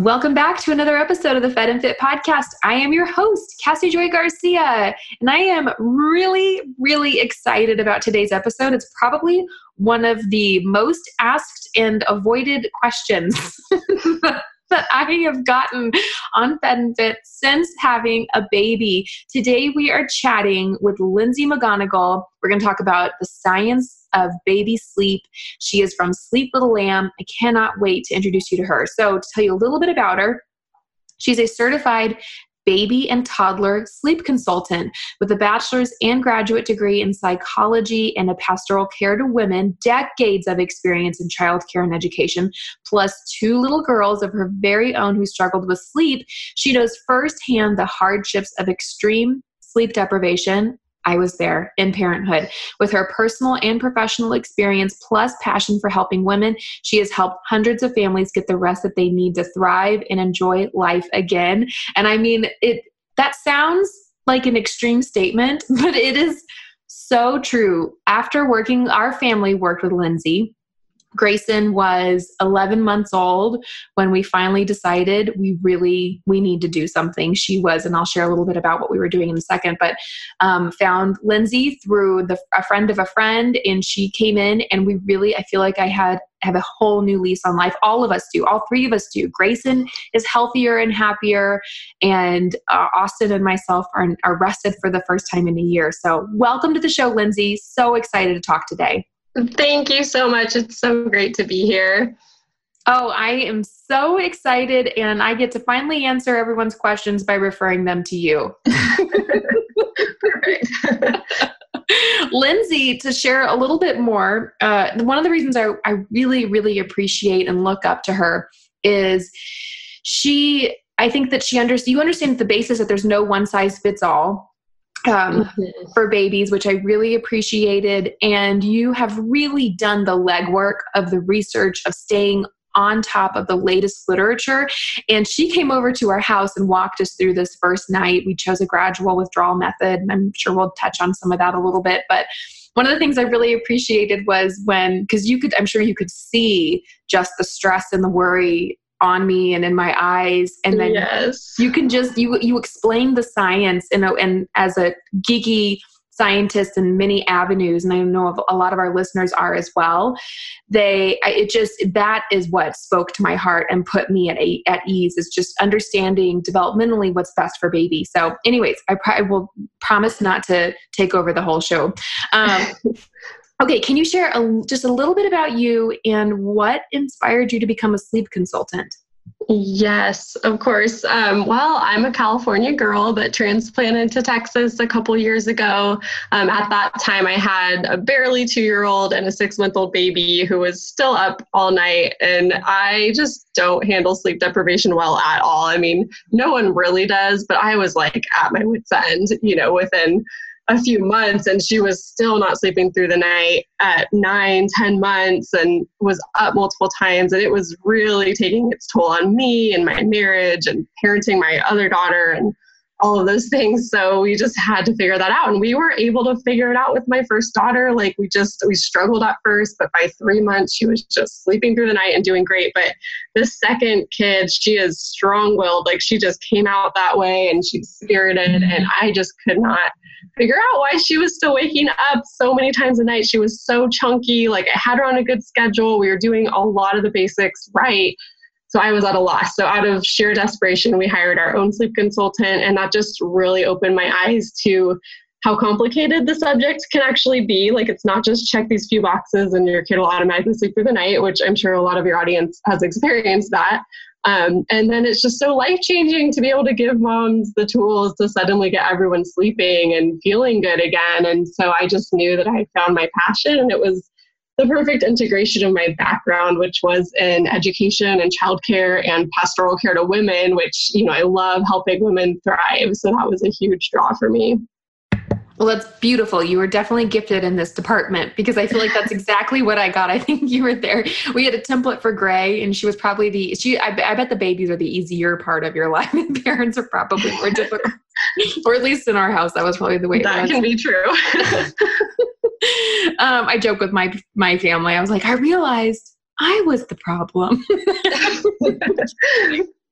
Welcome back to another episode of the Fed and Fit podcast. I am your host, Cassie Joy Garcia, and I am really, really excited about today's episode. It's probably one of the most asked and avoided questions that I have gotten on Fed and Fit since having a baby. Today we are chatting with Lindsey McGonigal. We're going to talk about the science of baby sleep. She is from Sleep Little Lamb. I cannot wait to introduce you to her. So, to tell you a little bit about her, she's a certified baby and toddler sleep consultant with a bachelor's and graduate degree in psychology and a pastoral care to women, decades of experience in childcare and education, plus two little girls of her very own who struggled with sleep. She knows firsthand the hardships of extreme sleep deprivation I was there in parenthood. With her personal and professional experience plus passion for helping women, she has helped hundreds of families get the rest that they need to thrive and enjoy life again. And I mean, it that sounds like an extreme statement, but it is so true. After working, our family worked with Lindsey Grayson was 11 months old when we finally decided we really we need to do something. She was, and I'll share a little bit about what we were doing in a second. But um, found Lindsey through the a friend of a friend, and she came in, and we really I feel like I had have a whole new lease on life. All of us do. All three of us do. Grayson is healthier and happier, and uh, Austin and myself are, are rested for the first time in a year. So, welcome to the show, Lindsey. So excited to talk today. Thank you so much. It's so great to be here. Oh, I am so excited, and I get to finally answer everyone's questions by referring them to you. Lindsey, to share a little bit more, uh, one of the reasons I, I really, really appreciate and look up to her is she, I think that she understands, you understand the basis that there's no one size fits all um, mm-hmm. for babies, which I really appreciated. And you have really done the legwork of the research of staying on top of the latest literature. And she came over to our house and walked us through this first night. We chose a gradual withdrawal method, and I'm sure we'll touch on some of that a little bit. But one of the things I really appreciated was when, because you could, I'm sure you could see just the stress and the worry on me and in my eyes. And then yes. you can just you you explain the science and and as a geeky scientist in many avenues. And i know a lot of our listeners are as well. They it just that is what spoke to my heart and put me at at ease is just understanding developmentally what's best for baby. So anyways i, I will promise not to take over the whole show. Um, Okay, can you share a, just a little bit about you and what inspired you to become a sleep consultant? Yes, of course. Um, well, I'm a California girl, but transplanted to Texas a couple years ago. Um, at that time, I had a barely two year old and a six month old baby who was still up all night. And I just don't handle sleep deprivation well at all. I mean, no one really does, but I was like at my wits' end, you know, within a few months and she was still not sleeping through the night at nine ten months and was up multiple times. And it was really taking its toll on me and my marriage and parenting my other daughter and all of those things. So we just had to figure that out. And we were able to figure it out with my first daughter. Like we just we struggled at first but by three months she was just sleeping through the night and doing great. But the second kid she is strong-willed. Like she just came out that way and she's spirited. And i just could not figure out why she was still waking up so many times a night. She was so chunky. Like I had her on a good schedule. We were doing a lot of the basics right. So I was at a loss. So out of sheer desperation, we hired our own sleep consultant, and that just really opened my eyes to how complicated the subject can actually be. Like it's not just check these few boxes and your kid will automatically sleep through the night, which I'm sure a lot of your audience has experienced that. Um, and then it's just so life changing to be able to give moms the tools to suddenly get everyone sleeping and feeling good again. And so I just knew that I found my passion and it was the perfect integration of my background, which was in education and childcare and pastoral care to women, which, you know, I love helping women thrive. So that was a huge draw for me. Well, that's beautiful. You were definitely gifted in this department because I feel like that's exactly what I got. I think you were there. We had a template for Gray, and she was probably the she. I, I bet the babies are the easier part of your life, and parents are probably more difficult. or at least in our house, that was probably the way. That can be true. um, I joke with my my family. I was like, I realized I was the problem.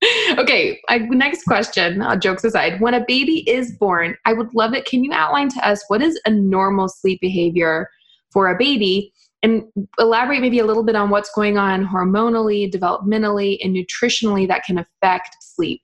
okay, I, next question. Uh, jokes aside, when a baby is born, I would love it. Can you outline to us what is a normal sleep behavior for a baby? And elaborate maybe a little bit on what's going on hormonally, developmentally, and nutritionally that can affect sleep.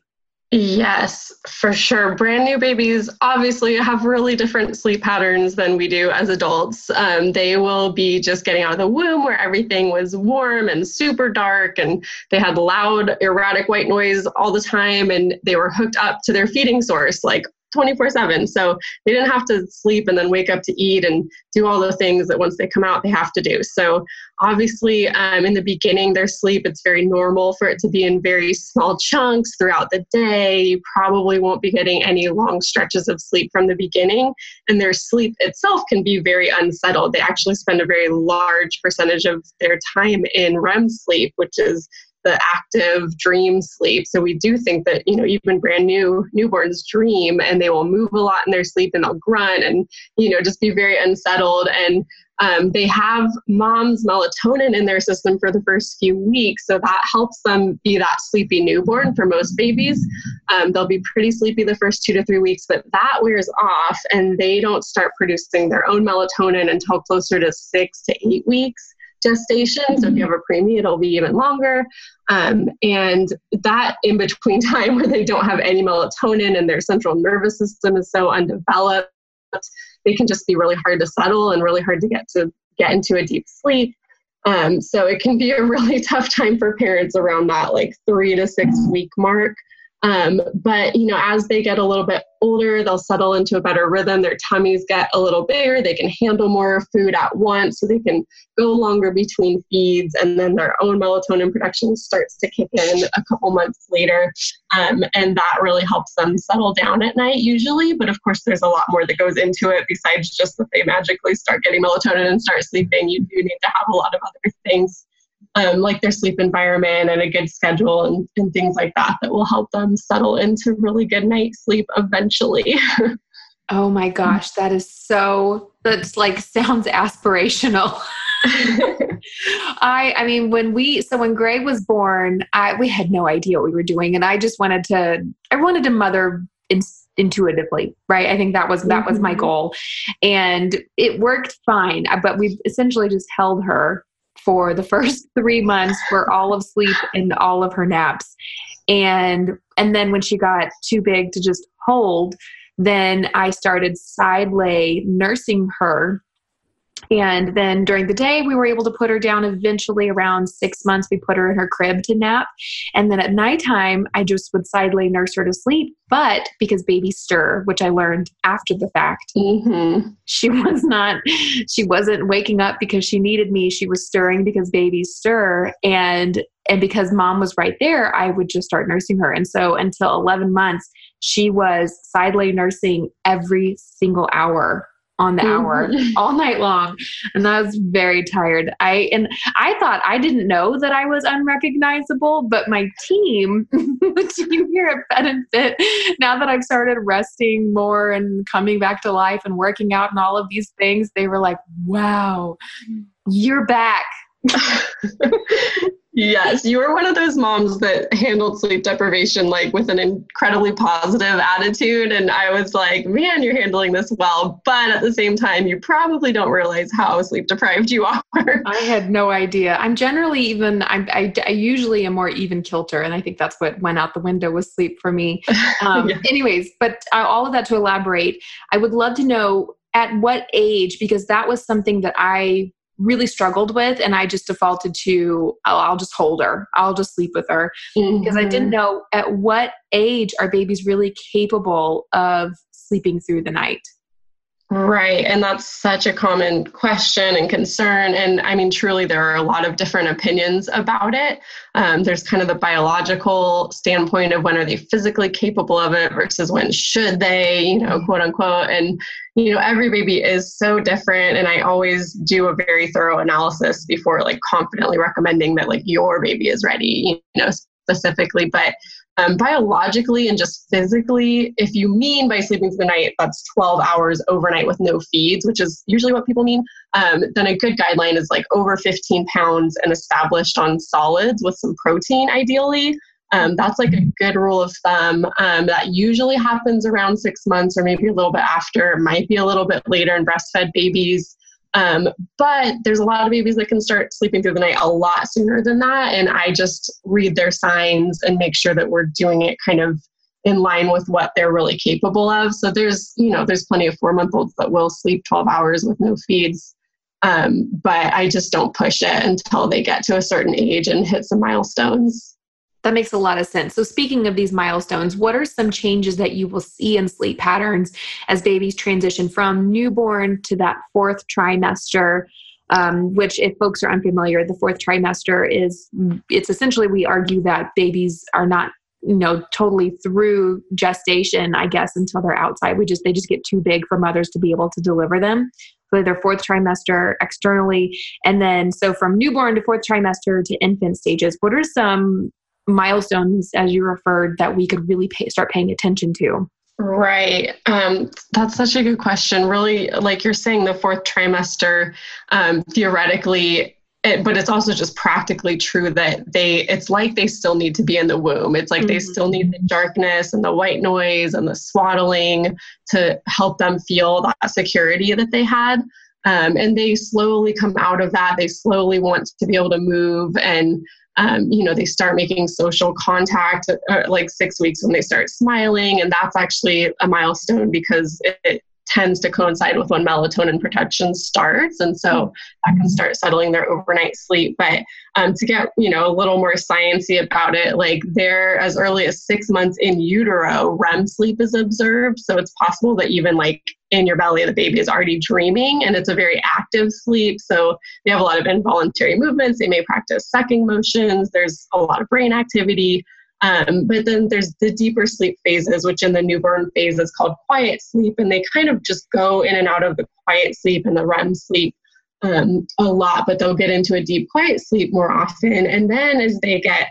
Yes, for sure. Brand new babies obviously have really different sleep patterns than we do as adults. Um, they will be just getting out of the womb where everything was warm and super dark, and they had loud, erratic white noise all the time, and they were hooked up to their feeding source like 24 7. So they didn't have to sleep and then wake up to eat and do all the things that once they come out, they have to do. So obviously, um, in the beginning, their sleep, it's very normal for it to be in very small chunks throughout the day. You probably won't be getting any long stretches of sleep from the beginning. And their sleep itself can be very unsettled. They actually spend a very large percentage of their time in REM sleep, which is the active dream sleep. So we do think that, you know, even brand new newborns dream and they will move a lot in their sleep and they'll grunt and, you know, just be very unsettled. And um, they have mom's melatonin in their system for the first few weeks. So that helps them be that sleepy newborn for most babies. Um, they'll be pretty sleepy the first two to three weeks, but that wears off and they don't start producing their own melatonin until closer to six to eight weeks gestation. So if you have a preemie, it'll be even longer. Um, and that in between time where they don't have any melatonin and their central nervous system is so undeveloped, they can just be really hard to settle and really hard to get to get into a deep sleep. Um, so it can be a really tough time for parents around that like three to six week mark. Um, but you know, as they get a little bit older, they'll settle into a better rhythm. Their tummies get a little bigger. They can handle more food at once, so they can go longer between feeds, and then their own melatonin production starts to kick in a couple months later, um, and that really helps them settle down at night usually. But of course, there's a lot more that goes into it besides just that they magically start getting melatonin and start sleeping. You do need to have a lot of other things um, like their sleep environment and a good schedule and, and things like that that will help them settle into really good night sleep eventually. oh my gosh, that is so that's like sounds aspirational. I I mean when we so when Gray was born, I we had no idea what we were doing and I just wanted to I wanted to mother in, intuitively, right? I think that was that was my mm-hmm. goal. And it worked fine, but we essentially just held her for the first three months for all of sleep and all of her naps. And and then when she got too big to just hold, then I started side lay nursing her and then during the day, we were able to put her down eventually around six months. We put her in her crib to nap. And then at nighttime, I just would side lay nurse her to sleep. But because baby stir, which I learned after the fact, mm-hmm. she was not, she wasn't waking up because she needed me. She was stirring because babies stir. And and because mom was right there, I would just start nursing her. And so until 11 months, she was side lay nursing every single hour on the mm-hmm. hour all night long and I was very tired. I and i thought i didn't know that i was unrecognizable but my team the team here at fed and fit now that i've started resting more and coming back to life and working out and all of these things they were like wow you're back Yes, you were one of those moms that handled sleep deprivation like with an incredibly positive attitude. And I was like, man, you're handling this well. But at the same time, you probably don't realize how sleep deprived you are. I had no idea. I'm generally even, I, I, I usually am more even kilter. And I think that's what went out the window with sleep for me. Um, yeah. Anyways, but uh, all of that to elaborate, I would love to know at what age, because that was something that I really struggled with and i just defaulted to oh, i'll just hold her i'll just sleep with her mm-hmm. because i didn't mm-hmm. know at what age are babies really capable of sleeping through the night Right. And that's such a common question and concern. And I mean, truly, there are a lot of different opinions about it. Um, there's kind of the biological standpoint of when are they physically capable of it versus when should they, you know, quote unquote. And, you know, every baby is so different. And I always do a very thorough analysis before like confidently recommending that like your baby is ready, you know, specifically. But um, biologically and just physically, if you mean by sleeping through the night, that's 12 hours overnight with no feeds, which is usually what people mean, um, then a good guideline is like over 15 pounds and established on solids with some protein, ideally. Um, that's like a good rule of thumb. Um, that usually happens around six months or maybe a little bit after. It might be a little bit later in breastfed babies. Um, but there's a lot of babies that can start sleeping through the night a lot sooner than that. And I just read their signs and make sure that we're doing it kind of in line with what they're really capable of. So there's, you know, there's plenty of four month olds that will sleep 12 hours with no feeds. Um, but I just don't push it until they get to a certain age and hit some milestones. That makes a lot of sense. So, speaking of these milestones, what are some changes that you will see in sleep patterns as babies transition from newborn to that fourth trimester? Um, which, if folks are unfamiliar, the fourth trimester is it's essentially we argue that babies are not you know totally through gestation i guess until they're outside we just they just get too big for mothers to be able to deliver them so their fourth trimester externally and then so from newborn to fourth trimester to infant stages what are some milestones as you referred that we could really pay, start paying attention to Right. Um, that's such a good question. Really, like you're saying, the fourth trimester, um, theoretically, it, but it's also just practically true that they it's like they still need to be in the womb it's like mm-hmm. they still need the darkness and the white noise and the swaddling to help them feel that security that they had um, and they slowly come out of that they slowly want to be able to move and um, you know they start making social contact uh, like six weeks when they start smiling. And that's actually a milestone because it, it tends to coincide with when melatonin protection starts. And so that can start settling their overnight sleep. But um, to get you know a little more sciency about it like there as early as six months in utero rem sleep is observed. So it's possible that even like in your belly the baby is already dreaming and it's a very active sleep. So they have a lot of involuntary movements. They may practice sucking motions. There's a lot of brain activity um, but then there's the deeper sleep phases, which in the newborn phase is called quiet sleep, and they kind of just go in and out of the quiet sleep and the REM sleep um, a lot, but they'll get into a deep quiet sleep more often. And then as they get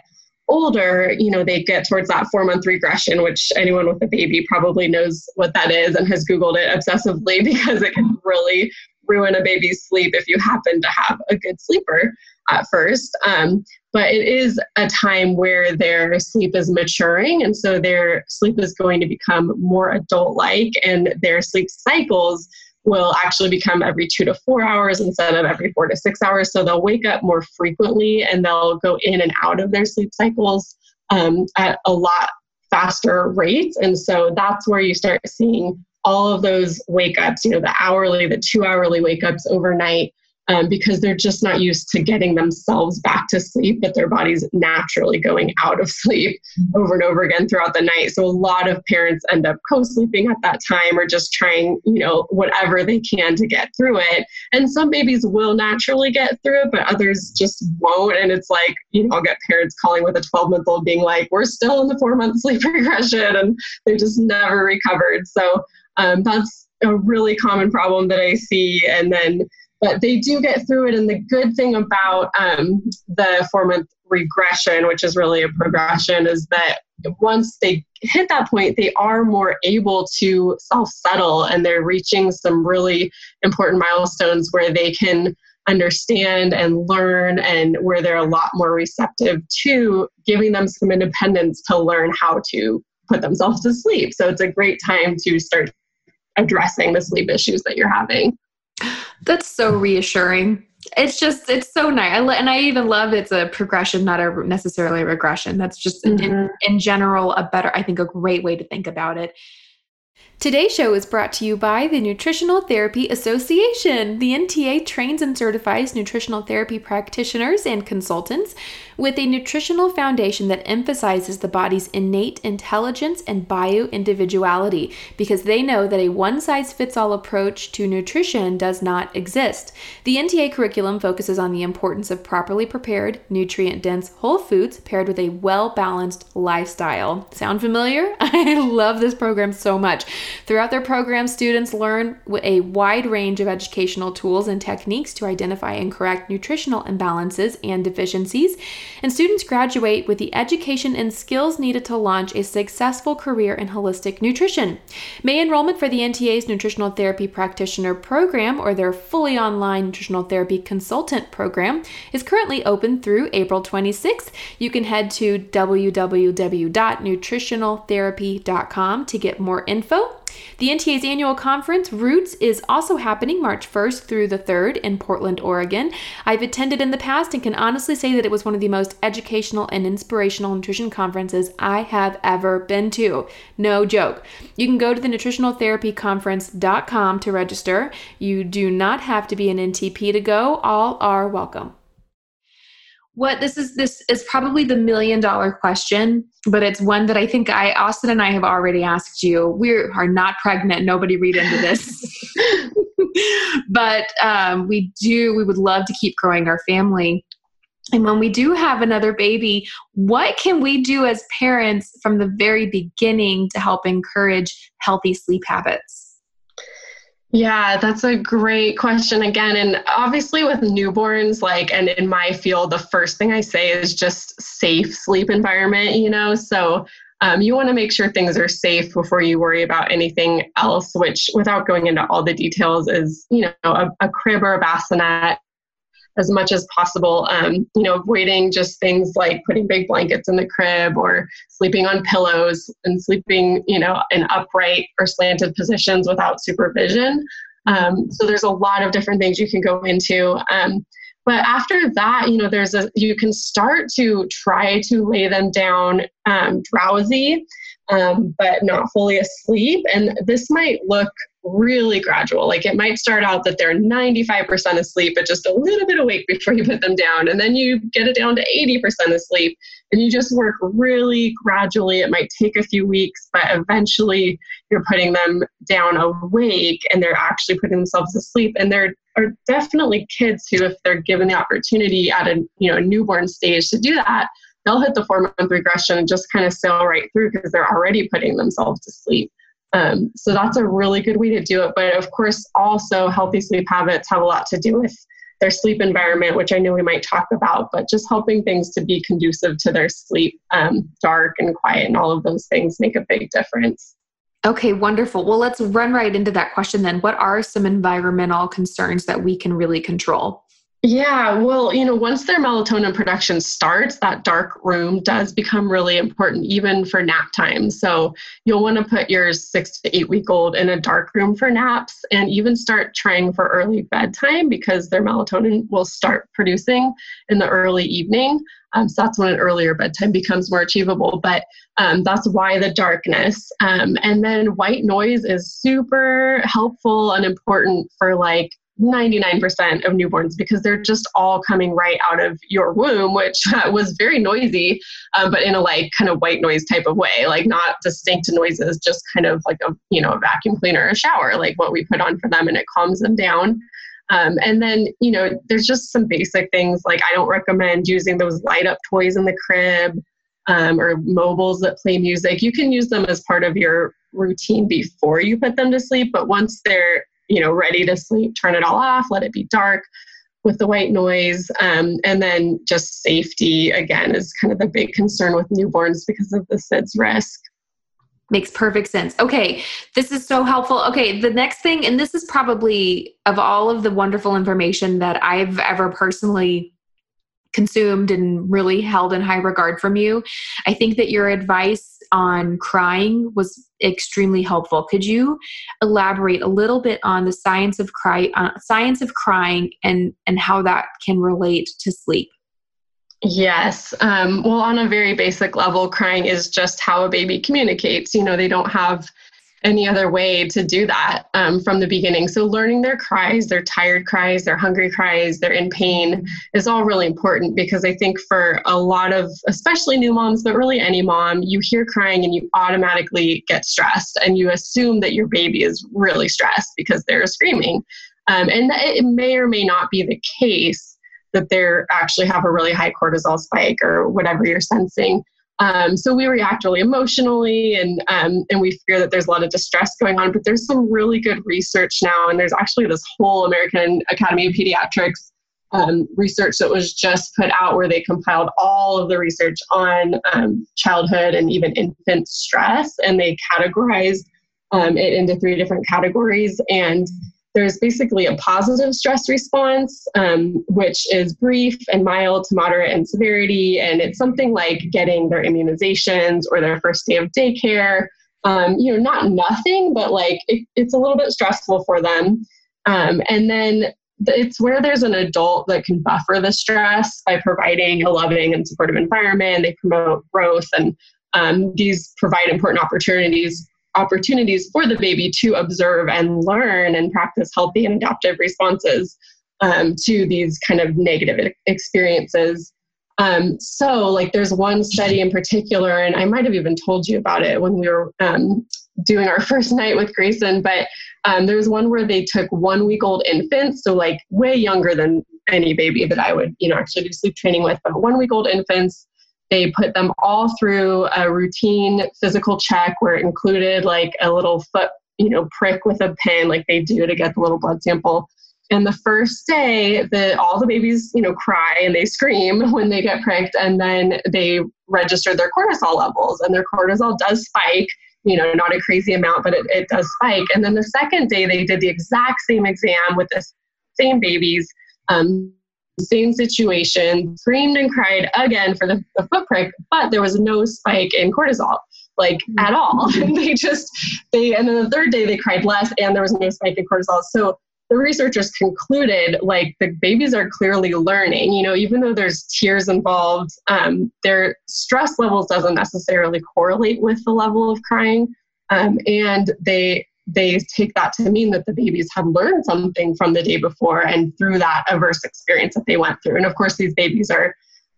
older, you know, they get towards that four month regression, which anyone with a baby probably knows what that is and has Googled it obsessively because it can really ruin a baby's sleep if you happen to have a good sleeper at first. Um, but it is a time where their sleep is maturing, and so their sleep is going to become more adult like, and their sleep cycles will actually become every two to four hours instead of every four to six hours. So they'll wake up more frequently and they'll go in and out of their sleep cycles um, at a lot faster rates. And so that's where you start seeing all of those wake ups, you know, the hourly, the two hourly wake ups overnight, um, because they're just not used to getting themselves back to sleep, but their body's naturally going out of sleep over and over again throughout the night. So a lot of parents end up co-sleeping at that time or just trying, you know, whatever they can to get through it. And some babies will naturally get through it, but others just won't. And it's like, you know, I'll get parents calling with a 12 month old being like, we're still in the four month sleep regression and they just never recovered. So um, that's a really common problem that I see. And then, but they do get through it. And the good thing about um, the four month regression, which is really a progression, is that once they hit that point, they are more able to self settle and they're reaching some really important milestones where they can understand and learn and where they're a lot more receptive to giving them some independence to learn how to put themselves to sleep. So it's a great time to start addressing the sleep issues that you're having. That's so reassuring. It's just it's so nice, I, and I even love it's a progression, not a necessarily a regression. That's just mm-hmm. in, in general a better, I think, a great way to think about it. Today's show is brought to you by the Nutritional Therapy Association. The NTA trains and certifies nutritional therapy practitioners and consultants with a nutritional foundation that emphasizes the body's innate intelligence and bio individuality because they know that a one size fits all approach to nutrition does not exist. The NTA curriculum focuses on the importance of properly prepared, nutrient dense whole foods paired with a well balanced lifestyle. Sound familiar? I love this program so much. Throughout their program, students learn a wide range of educational tools and techniques to identify and correct nutritional imbalances and deficiencies and students graduate with the education and skills needed to launch a successful career in holistic nutrition. May enrollment for the NTA's Nutritional Therapy Practitioner Program, or their fully online nutritional therapy consultant program, is currently open through April 26th. You can head to www.nutritionaltherapy.com to get more info. The NTA's annual conference, Roots, is also happening March 1st through the 3rd in Portland, Oregon. I've attended in the past and can honestly say that it was one of the most educational and inspirational nutrition conferences I have ever been to. No joke. You can go to the nutritionaltherapyconference.com to register. You do not have to be an NTP to go, all are welcome what this is this is probably the million dollar question but it's one that i think i austin and i have already asked you. We are not pregnant. Nobody read into this. But um, we do we would love to keep growing our family. And when we do have another baby what can we do as parents from the very beginning to help encourage healthy sleep habits yeah, that's a great question again. And obviously, with newborns, like, and in my field, the first thing I say is just safe sleep environment, you know? So, um, you want to make sure things are safe before you worry about anything else, which, without going into all the details, is, you know, a, a crib or a bassinet as much as possible. Um, you know, avoiding just things like putting big blankets in the crib or sleeping on pillows and sleeping, you know, in upright or slanted positions without supervision. Um, so there's a lot of different things you can go into. Um, but after that, you know, there's a you can start to try to lay them down um, drowsy, um, but not fully asleep. And this might look really gradual. Like it might start out that they're 95% asleep, but just a little bit awake before you put them down. And then you get it down to 80% asleep. And you just work really gradually. It might take a few weeks, but eventually you're putting them down awake and they're actually putting themselves to sleep. And there are definitely kids who, if they're given the opportunity at a you know newborn stage to do that, they'll hit the four month regression and just kind of sail right through because they're already putting themselves to sleep. Um, so that's a really good way to do it. But of course, also healthy sleep habits have a lot to do with their sleep environment, which I know we might talk about, but just helping things to be conducive to their sleep, um, dark and quiet, and all of those things make a big difference. Okay, wonderful. Well, let's run right into that question then. What are some environmental concerns that we can really control? Yeah, well, you know, once their melatonin production starts, that dark room does become really important, even for nap time. So you'll want to put your six to eight week old in a dark room for naps and even start trying for early bedtime because their melatonin will start producing in the early evening. Um, so that's when an earlier bedtime becomes more achievable. But um, that's why the darkness. Um, and then white noise is super helpful and important for like 99% of newborns because they're just all coming right out of your womb, which was very noisy, um, but in a like kind of white noise type of way, like not distinct noises, just kind of like a you know a vacuum cleaner, a shower, like what we put on for them, and it calms them down. Um, and then you know there's just some basic things like I don't recommend using those light up toys in the crib um, or mobiles that play music. You can use them as part of your routine before you put them to sleep, but once they're you know, ready to sleep, turn it all off, let it be dark with the white noise. Um, and then just safety, again, is kind of the big concern with newborns because of the SIDS risk. Makes perfect sense. Okay, this is so helpful. Okay, the next thing, and this is probably of all of the wonderful information that I've ever personally consumed and really held in high regard from you, I think that your advice on crying was extremely helpful. Could you elaborate a little bit on the science of cry, uh, science of crying, and and how that can relate to sleep? Yes. Um, well, on a very basic level, crying is just how a baby communicates. You know, they don't have any other way to do that um, from the beginning. So, learning their cries, their tired cries, their hungry cries, their in pain is all really important because I think for a lot of, especially new moms, but really any mom, you hear crying and you automatically get stressed and you assume that your baby is really stressed because they're screaming. Um, and it may or may not be the case that they're actually have a really high cortisol spike or whatever you're sensing. Um, so we react really emotionally and, um, and we fear that there's a lot of distress going on, but there's some really good research now. And there's actually this whole American Academy of Pediatrics um, research that was just put out where they compiled all of the research on um, childhood and even infant stress, and they categorized um, it into three different categories. And there's basically a positive stress response, um, which is brief and mild to moderate in severity. And it's something like getting their immunizations or their first day of daycare. Um, you know, not nothing, but like it, it's a little bit stressful for them. Um, and then it's where there's an adult that can buffer the stress by providing a loving and supportive environment. They promote growth and um, these provide important opportunities opportunities for the baby to observe and learn and practice healthy and adaptive responses um, to these kind of negative experiences. Um, so, like, there's one study in particular, and I might have even told you about it when we were um, doing our first night with Grayson, but um, there's one where they took one week old infants, so like way younger than any baby that I would, you know, actually do sleep training with, but one week old infants. They put them all through a routine physical check where it included like a little foot, you know, prick with a pin, like they do to get the little blood sample. And the first day, the all the babies, you know, cry and they scream when they get pricked, and then they register their cortisol levels, and their cortisol does spike you know, not a crazy amount, but it, it does spike. And then the second day, they did the exact same exam with the same babies, um, same situation, screamed and cried again for the, the foot prick, but there was no spike in cortisol, like at all. they just, they, and then the third day, they cried less and there was no spike in cortisol. So the researchers concluded like the babies are clearly learning you know even though there's tears involved um, their stress levels doesn't necessarily correlate with the level of crying um, and they they take that to mean that the babies have learned something from the day before and through that averse experience that they went through. And of course these babies are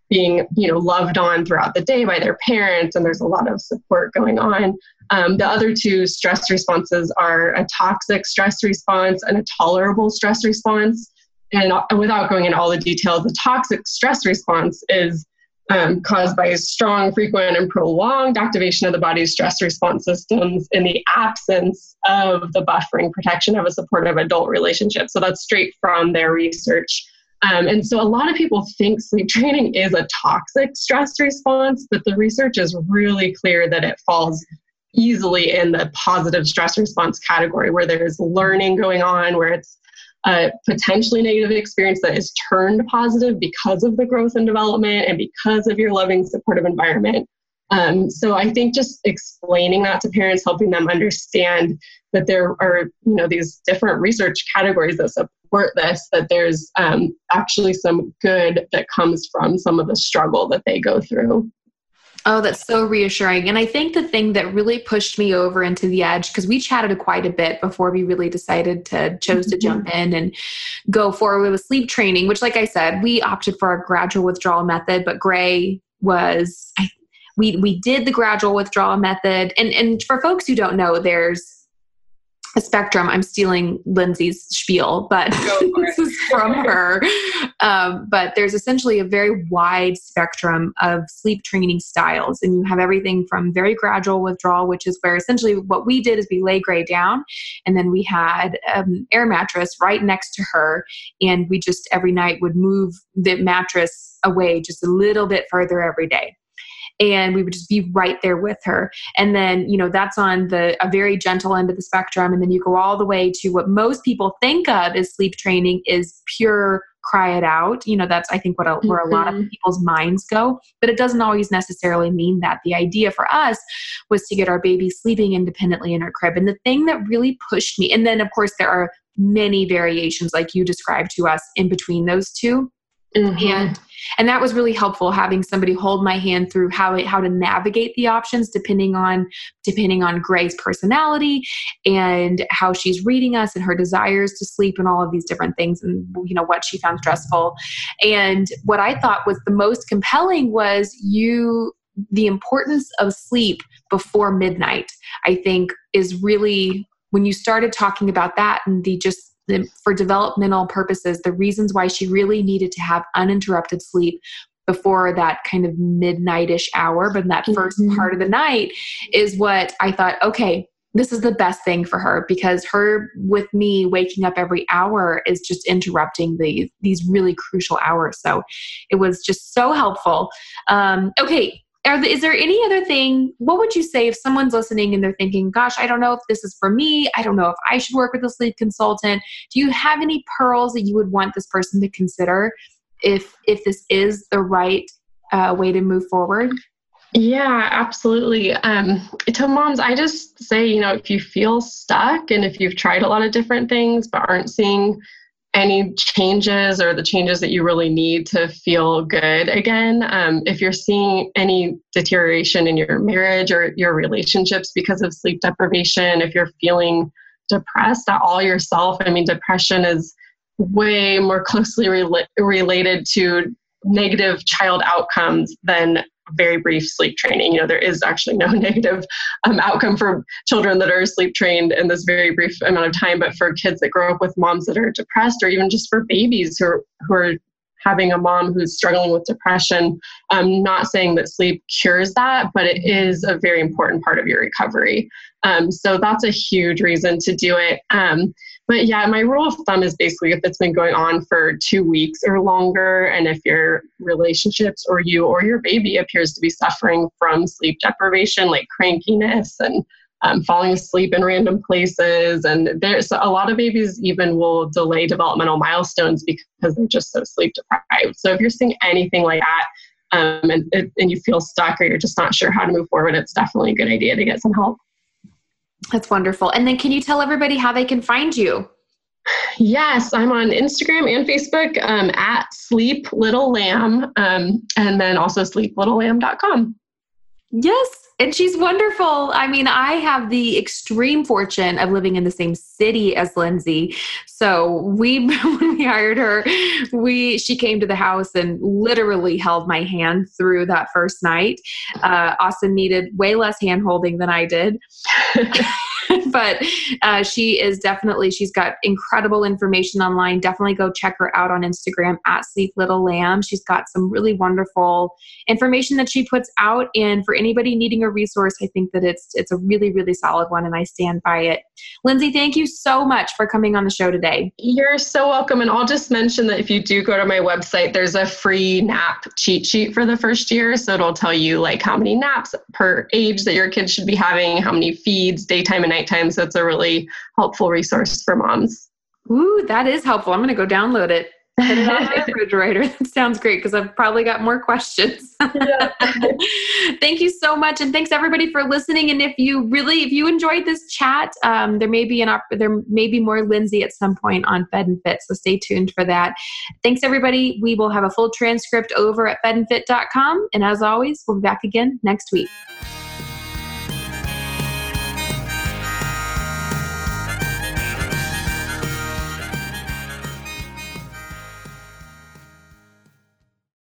being you know loved on throughout the day by their parents and there's a lot of support going on. Um, the other two stress responses are a toxic stress response and a tolerable stress response. And without going into all the details the toxic stress response is um, caused by strong frequent and prolonged activation of the body's stress response systems in the absence of the buffering protection of a supportive adult relationship. So that's straight from their research. Um, and so a lot of people think sleep training is a toxic stress response, but the research is really clear that it falls easily in the positive stress response category where there's learning going on, where it's a potentially negative experience that is turned positive because of the growth and development and because of your loving, supportive environment. Um, so I think just explaining that to parents, helping them understand that there are you know these different research categories that support this, that there's um, actually some good that comes from some of the struggle that they go through. Oh, that's so reassuring. And I think the thing that really pushed me over into the edge, because we chatted quite a bit before we really decided to chose to jump mm-hmm. in and go forward with sleep training, which like I said, we opted for a gradual withdrawal method, but Gray was I we we did the gradual withdrawal method and and for folks who don't know there's spectrum. I'm stealing lindsey's spiel but this is from her. Um, but there's essentially a very wide spectrum of sleep training styles and you have everything from very gradual withdrawal which is where essentially what we did is we lay gray down and then we had an air mattress right next to her and we just every night would move the mattress away just a little bit further every day and we would just be right there with her. And then you know that's on the a very gentle end of the spectrum. And then you go all the way to what most people think of as sleep training is pure cry it out. You know that's i think what a, where a lot of mm-hmm. people's minds go. But it doesn't always necessarily mean that. The idea for us was to get our baby sleeping independently in her crib. And the thing that really pushed me and then of course there are many variations like you described to us in between those 2 mm-hmm. and and that was really helpful having somebody hold my hand through how it, how to navigate the options depending on depending on Gray's personality and how she's reading us and her desires to sleep and all of these different things and you know what she found stressful and what I thought was the most compelling was you the importance of sleep before midnight I think is really when you started talking about that and the just the, for developmental purposes, the reasons why she really needed to have uninterrupted sleep before that kind of midnightish hour, but that 1st mm-hmm. part of the night is what I thought, okay, this is the best thing for her because her with me waking up every hour is just interrupting the these really crucial hours so it was just so helpful um, okay are the, is there any other thing what would you say if someone's listening and they're thinking gosh i don't know if this is for me. I don't know if i should work with a sleep consultant. Do you have any pearls that you would want this person to consider if if this is the right uh, way to move forward? Yeah, absolutely. Um, to moms, I just say, you know, if you feel stuck and if you've tried a lot of different things but aren't seeing any changes or the changes that you really need to feel good again, um, if you're seeing any deterioration in your marriage or your relationships because of sleep deprivation, if you're feeling depressed at all yourself, I mean, depression is way more closely rela- related to negative child outcomes than very brief sleep training. You know, there is actually no negative um, outcome for children that are sleep trained in this very brief amount of time, but for kids that grow up with moms that are depressed, or even just for babies who are, who are having a mom who's struggling with depression. I'm not saying that sleep cures that, but it is a very important part of your recovery. Um, so that's a huge reason to do it. Um, but yeah, my rule of thumb is basically if it's been going on for two weeks or longer, and if your relationships or you or your baby appears to be suffering from sleep deprivation, like crankiness and um, falling asleep in random places. And there's a lot of babies even will delay developmental milestones because they're just so sleep deprived. So if you're seeing anything like that, um, and, and you feel stuck or you're just not sure how to move forward, it's definitely a good idea to get some help. That's wonderful. And then can you tell everybody how they can find you? Yes, I'm on Instagram and Facebook um, at Sleep Little Lamb, um, and then also sleeplittlelamb.com. Yes, and she's wonderful. I mean, I have the extreme fortune of living in the same city as Lindsey. So we, when we hired her, we she came to the house and literally held my hand through that first night. Uh, Austin needed way less hand holding than I did. but uh, she is definitely she's got incredible information online. Definitely go check her out on instagram at sleep little lamb. She's got some really wonderful information that she puts out. And for anybody needing a resource i think that it's it's a really really solid one and i stand by it. Lindsey thank you so much for coming on the show today. You're so welcome. And i'll just mention that if you do go to my website there's a free nap cheat sheet for the first year. So it'll tell you like how many naps per age that your kids should be having how many feeds daytime and nighttime so it's a really helpful resource for moms. Ooh, that is helpful. I'm going to go download it. Put it on my refrigerator. That sounds great because I've probably got more questions. Thank you so much, and thanks everybody for listening. And if you really, if you enjoyed this chat, um, there may be an op- there may be more Lindsey at some point on Fed and Fit, so stay tuned for that. Thanks everybody. We will have a full transcript over at fedandfit.com, and as always, we'll be back again next week.